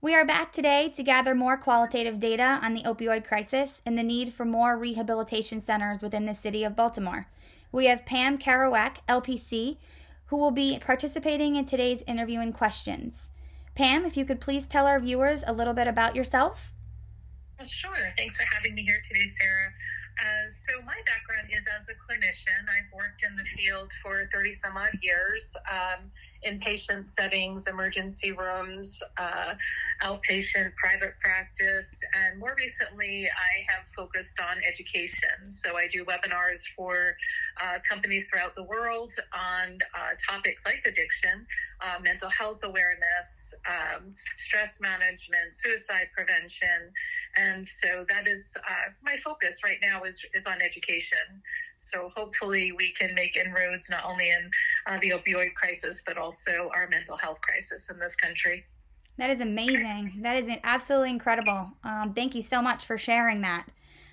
We are back today to gather more qualitative data on the opioid crisis and the need for more rehabilitation centers within the city of Baltimore. We have Pam Kerouack, LPC, who will be participating in today's interview and questions. Pam, if you could please tell our viewers a little bit about yourself. Sure. Thanks for having me here today, Sarah. Uh, so my background is as a clinician. I've worked in the field for 30 some odd years um, in patient settings, emergency rooms, uh, outpatient private practice, and more recently I have focused on education. So I do webinars for uh, companies throughout the world on uh, topics like addiction, uh, mental health awareness, um, stress management, suicide prevention, and so that is my focus right now is, is on education. So hopefully we can make inroads not only in uh, the opioid crisis, but also our mental health crisis in this country. That is amazing. That is absolutely incredible. Um, thank you so much for sharing that.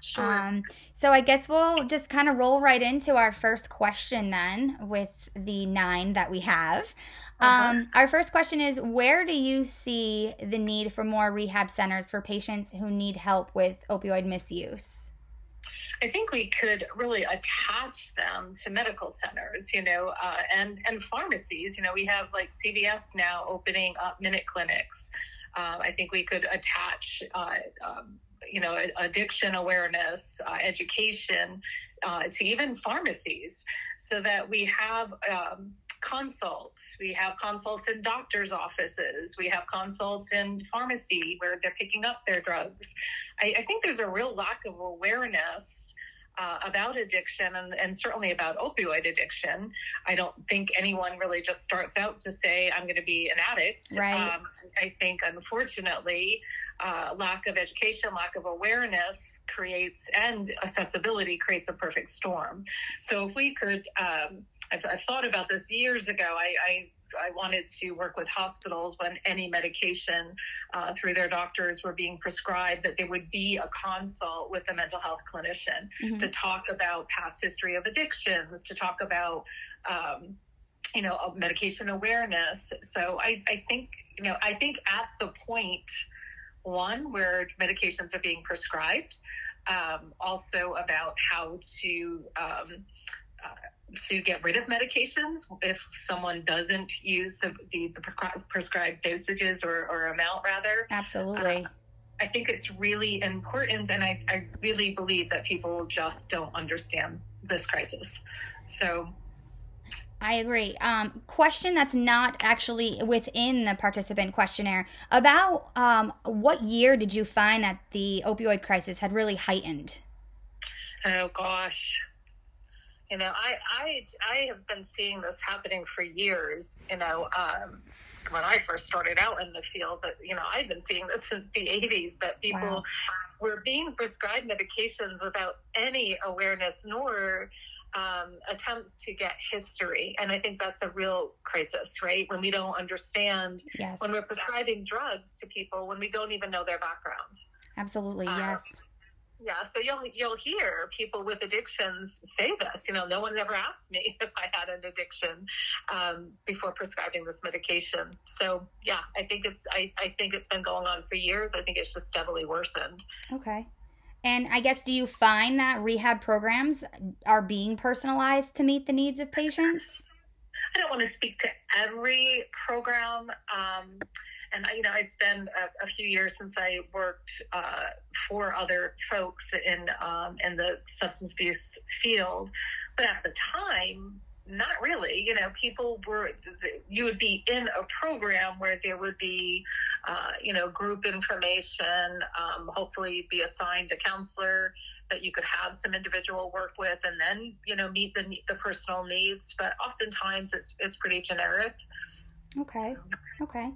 Sure. Um, so I guess we'll just kind of roll right into our first question then with the nine that we have. Uh-huh. Um, our first question is Where do you see the need for more rehab centers for patients who need help with opioid misuse? I think we could really attach them to medical centers, you know, uh, and and pharmacies. You know, we have like CVS now opening up minute clinics. Uh, I think we could attach, uh, um, you know, addiction awareness, uh, education uh, to even pharmacies, so that we have. Um, consults. We have consults in doctors' offices. We have consults in pharmacy where they're picking up their drugs. I, I think there's a real lack of awareness uh, about addiction and, and, certainly about opioid addiction. I don't think anyone really just starts out to say, I'm going to be an addict. Right. Um, I think, unfortunately, uh, lack of education, lack of awareness creates, and accessibility creates a perfect storm. So if we could, um, I've, I've, thought about this years ago. I, I I wanted to work with hospitals when any medication uh, through their doctors were being prescribed, that there would be a consult with a mental health clinician mm-hmm. to talk about past history of addictions, to talk about, um, you know, medication awareness. So I, I think, you know, I think at the point one where medications are being prescribed, um, also about how to um, uh, to get rid of medications if someone doesn't use the, the, the prescribed dosages or, or, amount rather. Absolutely. Uh, i think it's really important and I, I really believe that people just don't understand this crisis. So. I agree. Um, question that's not actually within the participant questionnaire. About um, what year did you find that the opioid crisis had really heightened? Oh gosh, you know, I I I have been seeing this happening for years. You know, um, when I first started out in the field, but you know, I've been seeing this since the '80s that people wow. were being prescribed medications without any awareness nor um, attempts to get history. And I think that's a real crisis, right? When we don't understand, yes. when we're prescribing drugs to people, when we don't even know their background. Absolutely, um, yes yeah so you'll you'll hear people with addictions say this you know no one's ever asked me if i had an addiction um, before prescribing this medication. So yeah i think it's I, I think it's been going on for years. I think it's just steadily worsened. Okay. And i guess do you find that rehab programs are being personalized to meet the needs of patients i don't want to speak to every program um, and you know it's been a, a few years since I worked uh, for other folks in um, in the substance abuse field, but at the time, not really. You know, people were you would be in a program where there would be, uh, you know, group information. Um, hopefully, be assigned a counselor that you could have some individual work with, and then you know meet the the personal needs. But oftentimes, it's it's pretty generic. Okay. So. Okay.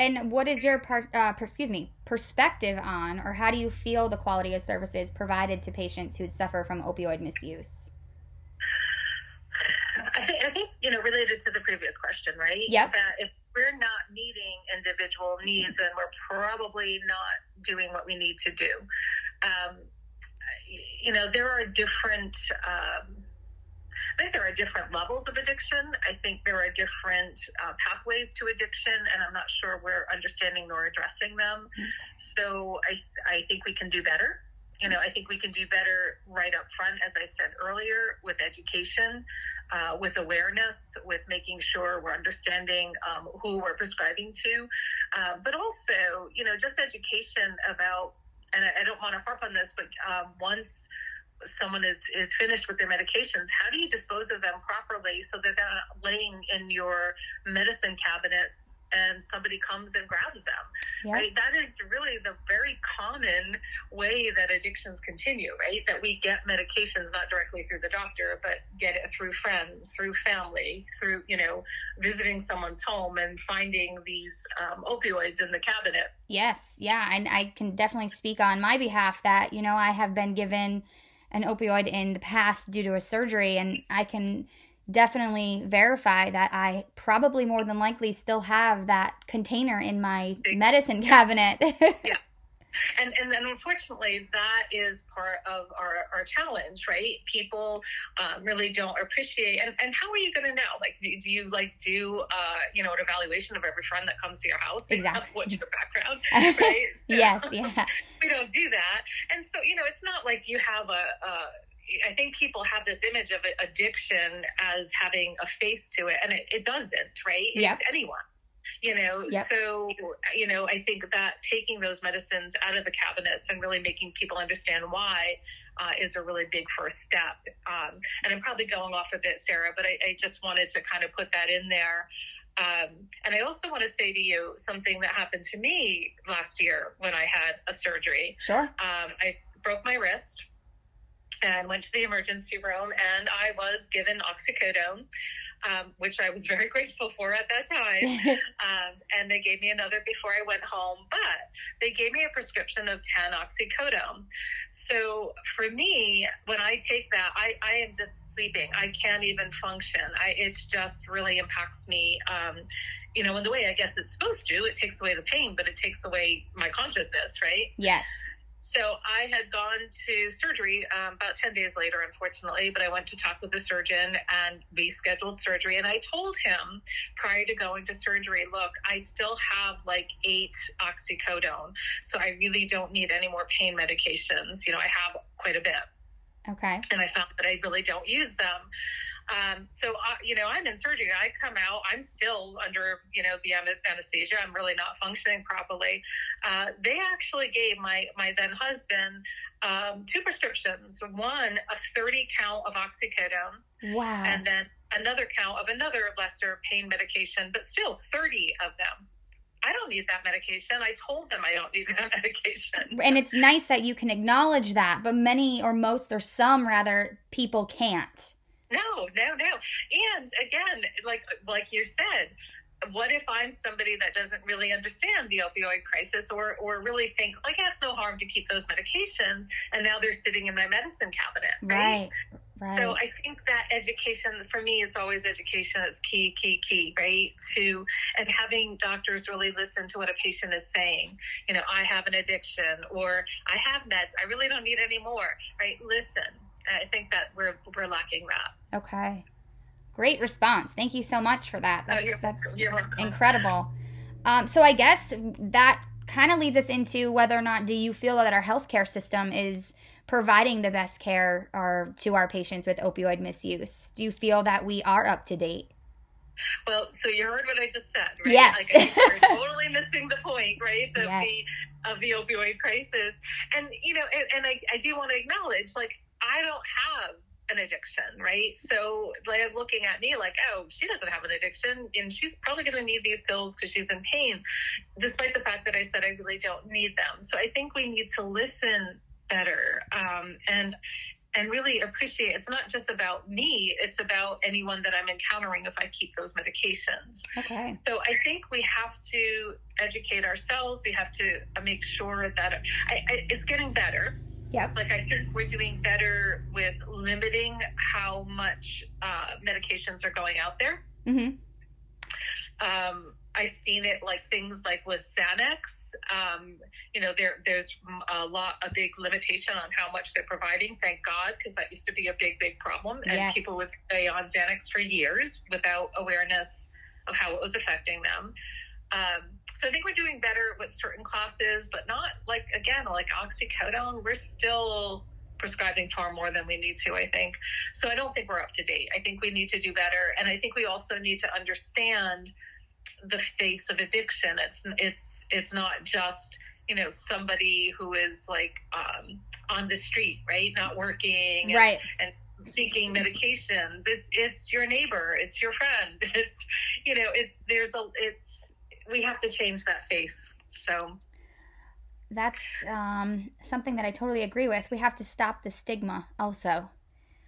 And what is your part, uh, per, excuse me, perspective on, or how do you feel the quality of services provided to patients who suffer from opioid misuse? I think, I think you know, related to the previous question, right? yeah That if we're not meeting individual needs, and we're probably not doing what we need to do. Um, you know, there are different. Um, I think there are different levels of addiction. I think there are different uh, pathways to addiction, and I'm not sure we're understanding nor addressing them. So I, I think we can do better. You know, I think we can do better right up front, as I said earlier, with education, uh, with awareness, with making sure we're understanding um, who we're prescribing to, uh, but also, you know, just education about. And I, I don't want to harp on this, but um, once someone is is finished with their medications how do you dispose of them properly so that they're not laying in your medicine cabinet and somebody comes and grabs them yep. right? That is really the very common way that addictions continue right? That we get medications not directly through the doctor but get it through friends through family through you know visiting someone's home and finding these um, opioids in the cabinet. Yes. Yeah. And i can definitely speak on my behalf that you know i have been given an opioid in the past due to a surgery, and I can definitely verify that I probably more than likely still have that container in my medicine cabinet. yeah. And and then unfortunately that is part of our, our challenge right? People um, really don't appreciate and, and how are you going to know? Like do, do, you like do uh, you know an evaluation of every friend that comes to your house? Exactly. what's your background right? So, yes yeah. we don't do that. And so you know it's not like you have a, a I think people have this image of addiction as having a face to it, and it, it doesn't, right? Yep. It's anyone you know yep. so you know i think that taking those medicines out of the cabinets and really making people understand why uh, is a really big first step um, and i'm probably going off a bit sarah but I, I just wanted to kind of put that in there um, and I also want to say to you something that happened to me last year when I had a surgery. Sure. Um, I broke my wrist and went to the emergency room, and I was given oxycodone um, which I was very grateful for at that time. um, and they gave me another before I went home, but they gave me a prescription of 10 oxycodone. So for me, when I take that, I, I am just sleeping. I can't even function. I, it just really impacts me. Um, you know, in the way I guess it's supposed to, it takes away the pain, but it takes away my consciousness, right? Yes. So I had gone to surgery um, about 10 days later, unfortunately, but I went to talk with the surgeon and we scheduled surgery. And I told him prior to going to surgery, look, I still have like eight oxycodone. So I really don't need any more pain medications. You know, I have quite a bit. Okay. And I found that I really don't use them. Um, so, uh, you know, I'm in surgery. I come out, I'm still under, you know, the anesthesia. I'm really not functioning properly. Uh, they actually gave my, my then husband um, two prescriptions one, a 30 count of oxycodone. Wow. And then another count of another lesser pain medication, but still 30 of them. I don't need that medication. I told them I don't need that medication. And it's nice that you can acknowledge that, but many or most or some rather people can't. No, no, no. And again, like like you said, what if I'm somebody that doesn't really understand the opioid crisis or or really think like it's no harm to keep those medications and now they're sitting in my medicine cabinet. Right. Right. So I think that education for me is always education. that's key, key, key, right? To and having doctors really listen to what a patient is saying. You know, I have an addiction or I have meds. I really don't need any more. Right? Listen I think that we're we're lacking that. Okay. Great response. Thank you so much for that. That's, oh, you're, that's you're incredible. Um, so I guess that kind of leads us into whether or not do you feel that our healthcare system is providing the best care or to our patients with opioid misuse? Do you feel that we are up to date? Well, so you heard what I just said, right? Yes. Like we're totally missing the point, right? Of yes. the of the opioid crisis. And you know, and, and I, I do want to acknowledge like I don't have an addiction, right? So like looking at me like, oh, she doesn't have an addiction and she's probably going to need these pills because she's in pain, despite the fact that I said I really don't need them. So I think we need to listen better um, and and really appreciate it's not just about me it's about anyone that i'm encountering if i keep those medications okay so i think we have to educate ourselves we have to make sure that I, I, it's getting better yeah. Like I think we're doing better with limiting how much uh, medications are going out there. Mm-hmm. Um, I've seen it like things like with Xanax. Um, you know, there there's a lot a big limitation on how much they're providing. Thank God, because that used to be a big big problem, and Yes. people would stay on Xanax for years without awareness of how it was affecting them. Um, so I think we're doing better with certain classes, but not like again like oxycodone. We're still prescribing far more than we need to. I think so. I don't think we're up to date. I think we need to do better, and I think we also need to understand the face of addiction. It's it's it's not just you know somebody who is like um, on the street, right, not working, and, Right. and seeking medications. It's it's your neighbor, it's your friend. It's you know it's there's a it's we have to change that face. So That's um, something that I totally agree with. We have to stop the stigma also.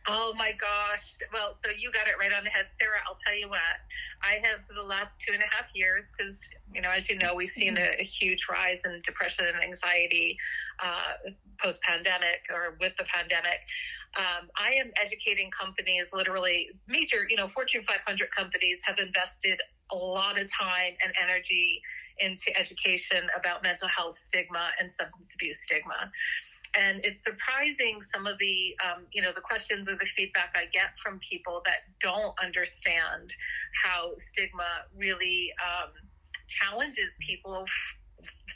Oh my gosh. Well, so you got it right on the head, Sarah. I'll tell you what, I have for the last two and a half years, because, you know, as you know, we've seen a, a huge rise in depression and anxiety uh, post pandemic or with the pandemic. Um, I am educating companies, literally major, you know, Fortune 500 companies have invested a lot of time and energy into education about mental health stigma and substance abuse stigma. And it's surprising some of the um, you know the questions or the feedback i get from people that don't understand how stigma really um, challenges people f-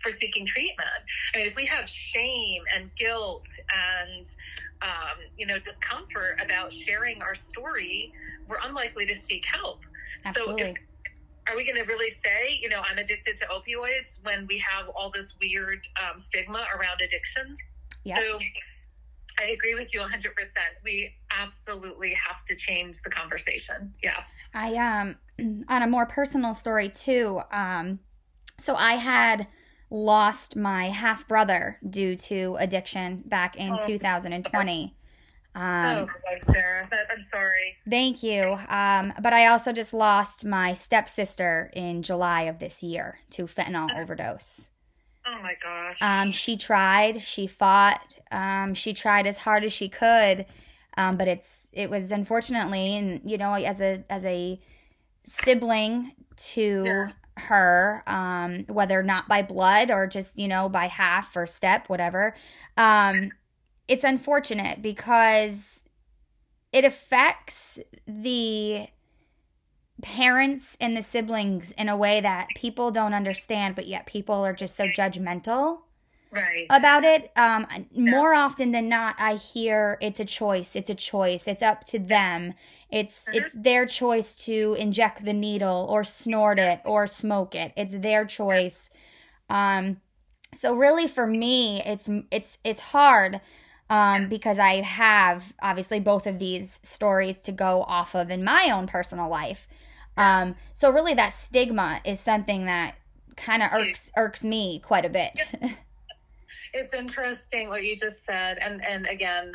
for seeking treatment. I mean if we have shame and guilt and um, you know discomfort about sharing our story we're unlikely to seek help. So Absolutely. if are we going to really say, you know, I'm addicted to opioids when we have all this weird um, stigma around addictions? Yep. So I agree with you 100%. We absolutely have to change the conversation. Yes. I um on a more personal story too. Um so I had lost my half brother due to addiction back in Oh. 2020. Oh, Um boy, Sarah. I'm sorry. thank you. Um but I also just lost my stepsister in July of this year to fentanyl overdose. Oh, my gosh. Um, she tried, she fought, um, she tried as hard as she could, um, but it's it was unfortunately, and you know, as a as a sibling to Yeah. her, um, whether not by blood or just you know by half or step, whatever, um, it's unfortunate because it affects the parents and the siblings in a way that people don't understand, but yet people are just so judgmental right. about it. Um, more often than not, I hear it's a choice. It's a choice. It's up to them. It's Mhm. it's their choice to inject the needle or snort it or smoke it. It's their choice. Um, so really, for me, it's it's it's hard. Um, because I have obviously both of these stories to go off of in my own personal life. Um, so really that stigma is something that kind of irks irks me quite a bit. It's interesting what you just said, and and again,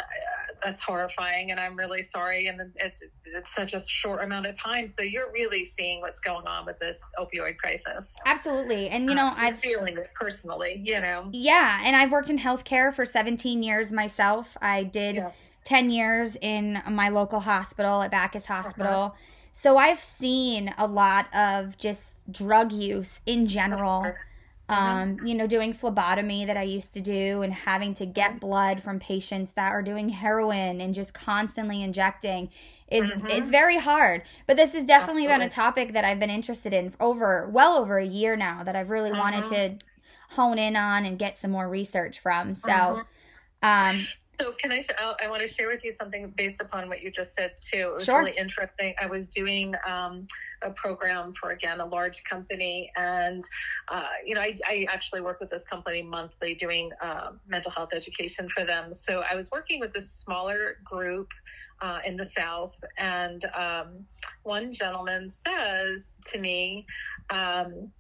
that's horrifying, and I'm really sorry. And it, it's such a short amount of time, so you're really seeing what's going on with this opioid crisis. Absolutely. And you know, Uh, you're i'm feeling it personally. You know, yeah, and I've worked in healthcare for 17 years myself. I did Yeah. 10 years in my local hospital at Backus Uh-huh. Hospital. So I've seen a lot of just drug use in general. Course. Um, you know, doing phlebotomy that I used to do and having to get blood from patients that are doing heroin and just constantly injecting is Mhm. it's very hard. But this has definitely been a topic that I've been interested in over well over a year now that I've really wanted Mhm. to hone in on and get some more research from. So, Mhm. um, So can I? sh- I I want to share with you something based upon what you just said too. It was Sure. really interesting. I was doing um, a program for again a large company, and uh, you know I, I actually work with this company monthly doing uh, mental health education for them. So I was working with this smaller group uh, in the South, and um, one gentleman says to me. Um,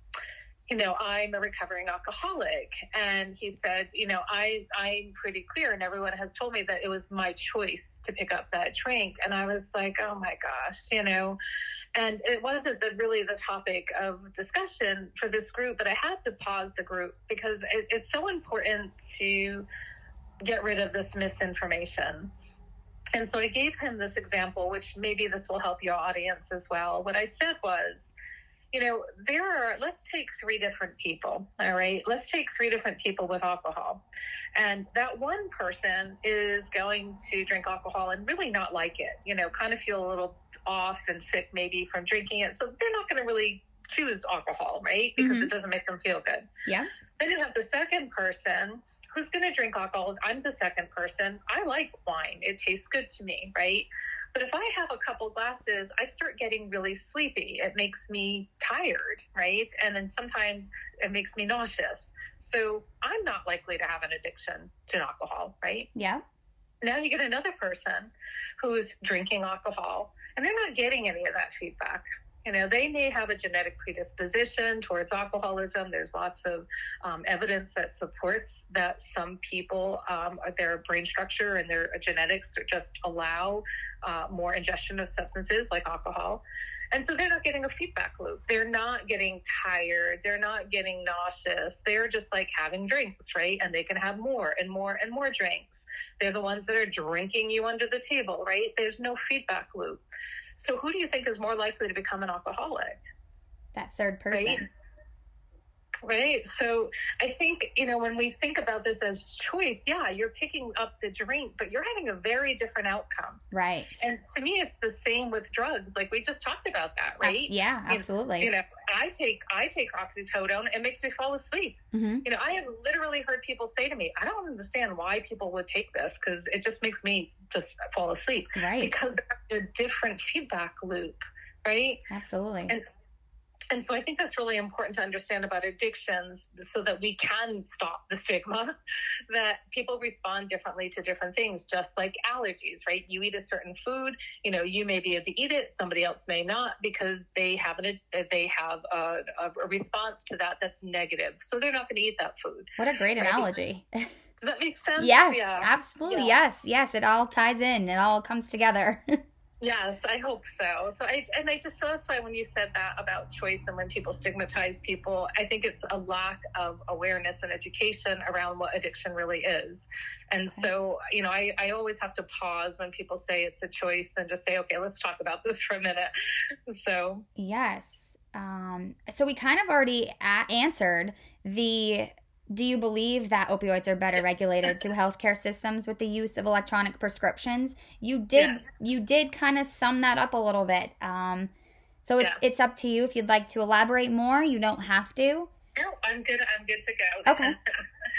you know i'm a recovering alcoholic and he said you know i i'm pretty clear and everyone has told me that it was my choice to pick up that drink and i was like oh my gosh you know and it wasn't the, really the topic of discussion for this group but i had to pause the group because it, it's so important to get rid of this misinformation and so i gave him this example which maybe this will help your audience as well what i said was you know, there are, let's take three different people, all right? Let's take three different people with alcohol. And that one person is going to drink alcohol and really not like it, you know, kind of feel a little off and sick maybe from drinking it. So they're not going to really choose alcohol, right? Because mm-hmm. it doesn't make them feel good. Yeah. Then you have the second person who's going to drink alcohol. I'm the second person. I like wine, it tastes good to me, right? But if I have a couple glasses, I start getting really sleepy. It makes me tired, right? And then sometimes it makes me nauseous. So I'm not likely to have an addiction to alcohol, right? Yeah. Now you get another person who's drinking alcohol and they're not getting any of that feedback. You know they may have a genetic predisposition towards alcoholism. There's lots of um, evidence that supports that some people um, their brain structure and their genetics just allow uh, more ingestion of substances like alcohol and so they're not getting a feedback loop. They're not getting tired. They're not getting nauseous. They're just like having drinks right? And they can have more and more and more drinks. They're the ones that are drinking you under the table right? There's no feedback loop. So who do you think is more likely to become an alcoholic? That third person. Right? Right. So I think, you know, when we think about this as choice, yeah, you're picking up the drink, but you're having a very different outcome. Right. And to me, it's the same with drugs. Like we just talked about that, right? That's, yeah, absolutely. You know, I take I take oxycodone. It makes me fall asleep. Mm-hmm. You know, I have literally heard people say to me, "I don't understand why people would take this because it just makes me just fall asleep." Right. Because a different feedback loop. Right. Absolutely. And and so I think that's really important to understand about addictions so that we can stop the stigma that people respond differently to different things, just like allergies, right? You eat a certain food, you know, you may be able to eat it, somebody else may not because they have an, uh, they have a, a response to that that's negative. So they're not going to eat that food. What a great right? analogy. Does that make sense? Yes, yeah. absolutely. Yes. yes, yes. It all ties in. It all comes together. Yes, I hope so. So I and I just so that's why when you said that about choice and when people stigmatize people, I think it's a lack of awareness and education around what addiction really is. And so, you know, I, I always have to pause when people say it's a choice and just say, okay, let's talk about this for a minute. So yes. Um, so we kind of already a- answered the do you believe that opioids are better regulated through healthcare systems with the use of electronic prescriptions? You did yes. you did kind of sum that up a little bit. Um, so it's yes. it's up to you if you'd like to elaborate more. You don't have to. No, I'm good. I'm good to go. Okay.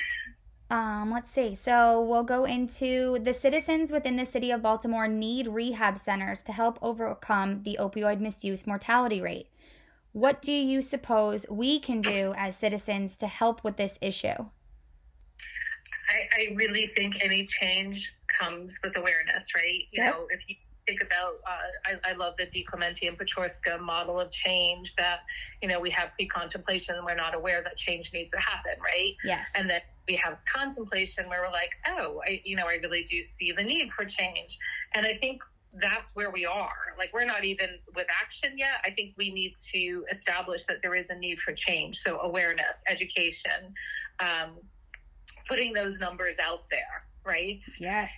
um, let's see. So we'll go into the citizens within the city of Baltimore need rehab centers to help overcome the opioid misuse mortality rate. What do you suppose we can do as citizens to help with this issue? I, I really think any change comes with awareness, right? You yep. know, if you think about, uh, I, I, love the DiClemente and Prochaska model of change that, you know, we have pre-contemplation and we're not aware that change needs to happen, right? Yes. And then we have contemplation where we're like, oh, I, you know, I really do see the need for change. And I think that's where we are. Like we're not even with action yet. I think we need to establish that there is a need for change. So awareness, education, um, putting those numbers out there, right? Yes.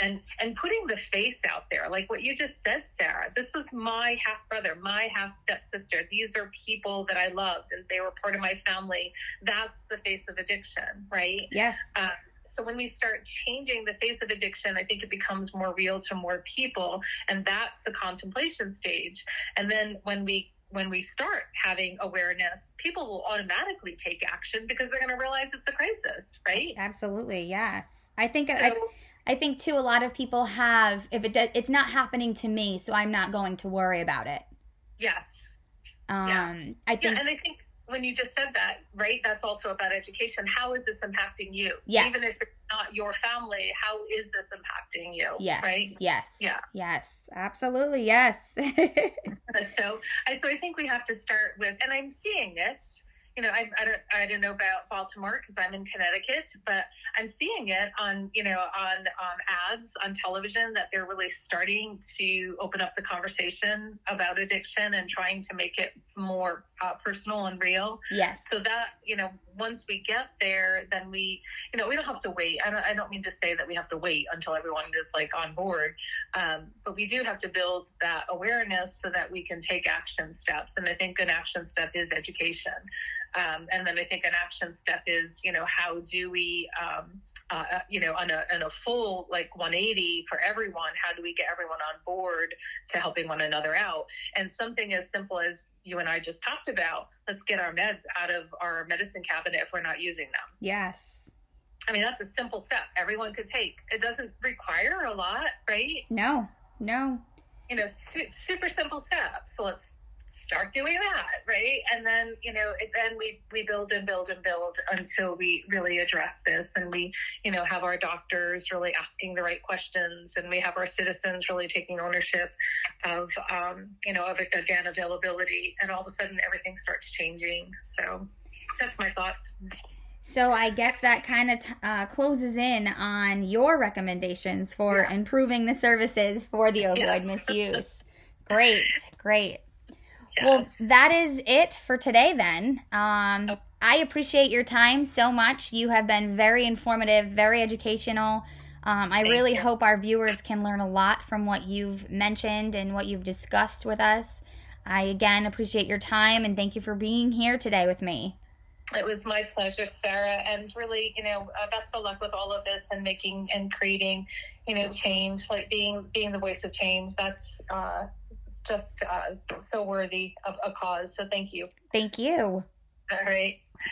And and putting the face out there, like what you just said, Sarah. This was my half brother, my half stepsister. These are people that I loved, and they were part of my family. That's the face of addiction, right? Yes. Um, so when we start changing the face of addiction, I think it becomes more real to more people. And that's the contemplation stage. And then when we when we start having awareness, people will automatically take action because they're going to realize it's a crisis, right? Absolutely, yes. I think so, I, I think too. A lot of people have if it does, it's not happening to me, so I'm not going to worry about it. Yes. Um, yeah. I think, yeah, and I think when you just said that, right? That's also about education. How is this impacting you? Yes. Even if it's not your family, how is this impacting you? Yes. Right? Yes. Yeah. Yes. Absolutely. Yes. so I so I think we have to start with and I'm seeing it you know, I, I don't, I don't know about Baltimore because I'm in Connecticut, but I'm seeing it on, you know, on um, ads on television that they're really starting to open up the conversation about addiction and trying to make it more uh, personal and real. Yes. So that, you know, once we get there, then we, you know, we don't have to wait. I don't, I don't mean to say that we have to wait until everyone is like on board, um, but we do have to build that awareness so that we can take action steps. And I think an action step is education. Um, and then I think an action step is, you know, how do we, um, uh, uh, you know, on a, on a full like 180 for everyone, how do we get everyone on board to helping one another out? And something as simple as you and I just talked about, let's get our meds out of our medicine cabinet if we're not using them. Yes. I mean, that's a simple step everyone could take. It doesn't require a lot, right? No, no. You know, su- super simple steps. So let's start doing that right and then you know then we we build and build and build until we really address this and we you know have our doctors really asking the right questions and we have our citizens really taking ownership of um, you know of again availability and all of a sudden everything starts changing so that's my thoughts so I guess that kind of t- uh, closes in on your recommendations for yes. improving the services for the opioid yes. misuse. Great, great. Well, that is it for today then. Um, oh. I appreciate your time so much. You have been very informative, very educational. Um, I Thank really you. hope our viewers can learn a lot from what you've mentioned and what you've discussed with us. I again appreciate your time and thank you for being here today with me. It was my pleasure, Sarah, and really, you know, uh, best of luck with all of this and making and creating, you know, change. Like being being the voice of change. That's uh, just uh, so worthy of a cause. So thank you. Thank you. All right.